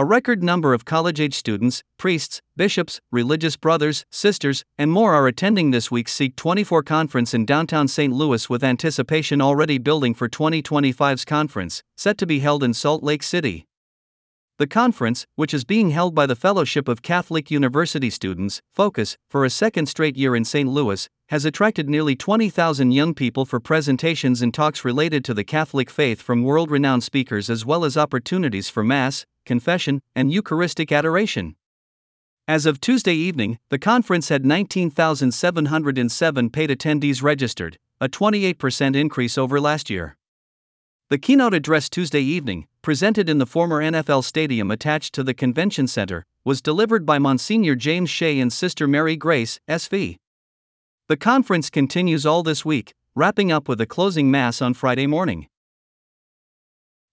A record number of college age students, priests, bishops, religious brothers, sisters, and more are attending this week's Seek 24 conference in downtown St. Louis with anticipation already building for 2025's conference, set to be held in Salt Lake City. The conference, which is being held by the Fellowship of Catholic University Students, Focus, for a second straight year in St. Louis, has attracted nearly 20,000 young people for presentations and talks related to the Catholic faith from world renowned speakers as well as opportunities for Mass, confession, and Eucharistic adoration. As of Tuesday evening, the conference had 19,707 paid attendees registered, a 28% increase over last year. The keynote address Tuesday evening, presented in the former NFL stadium attached to the convention center, was delivered by Monsignor James Shea and Sister Mary Grace, SV. The conference continues all this week, wrapping up with a closing Mass on Friday morning.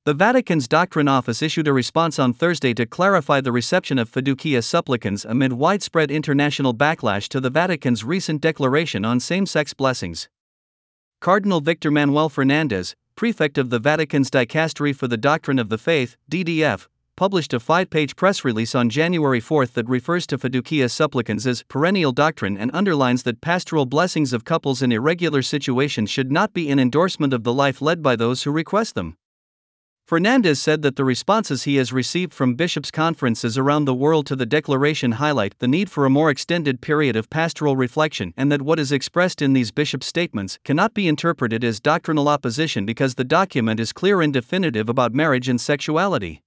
The Vatican's Doctrine Office issued a response on Thursday to clarify the reception of Fiducia supplicans amid widespread international backlash to the Vatican's recent declaration on same sex blessings. Cardinal Victor Manuel Fernandez, prefect of the Vatican's Dicastery for the Doctrine of the Faith, DDF, published a five page press release on January 4 that refers to Fiducia supplicans as perennial doctrine and underlines that pastoral blessings of couples in irregular situations should not be an endorsement of the life led by those who request them. Fernandez said that the responses he has received from bishops' conferences around the world to the declaration highlight the need for a more extended period of pastoral reflection and that what is expressed in these bishops' statements cannot be interpreted as doctrinal opposition because the document is clear and definitive about marriage and sexuality.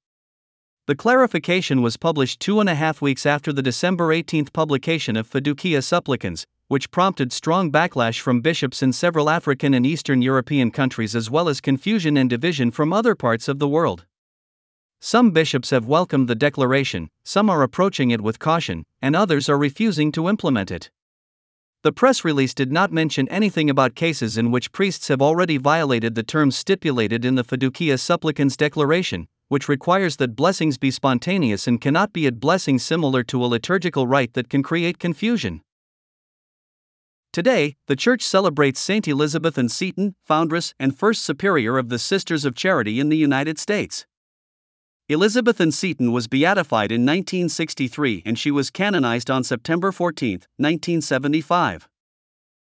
The clarification was published two and a half weeks after the December 18 publication of Fiducia Supplicans, which prompted strong backlash from bishops in several African and Eastern European countries as well as confusion and division from other parts of the world. Some bishops have welcomed the declaration, some are approaching it with caution, and others are refusing to implement it. The press release did not mention anything about cases in which priests have already violated the terms stipulated in the Fiducia Supplicans Declaration, which requires that blessings be spontaneous and cannot be a blessing similar to a liturgical rite that can create confusion. Today, the Church celebrates Saint Elizabeth Ann Seton, foundress and first superior of the Sisters of Charity in the United States. Elizabeth Ann Seton was beatified in 1963 and she was canonized on September 14, 1975.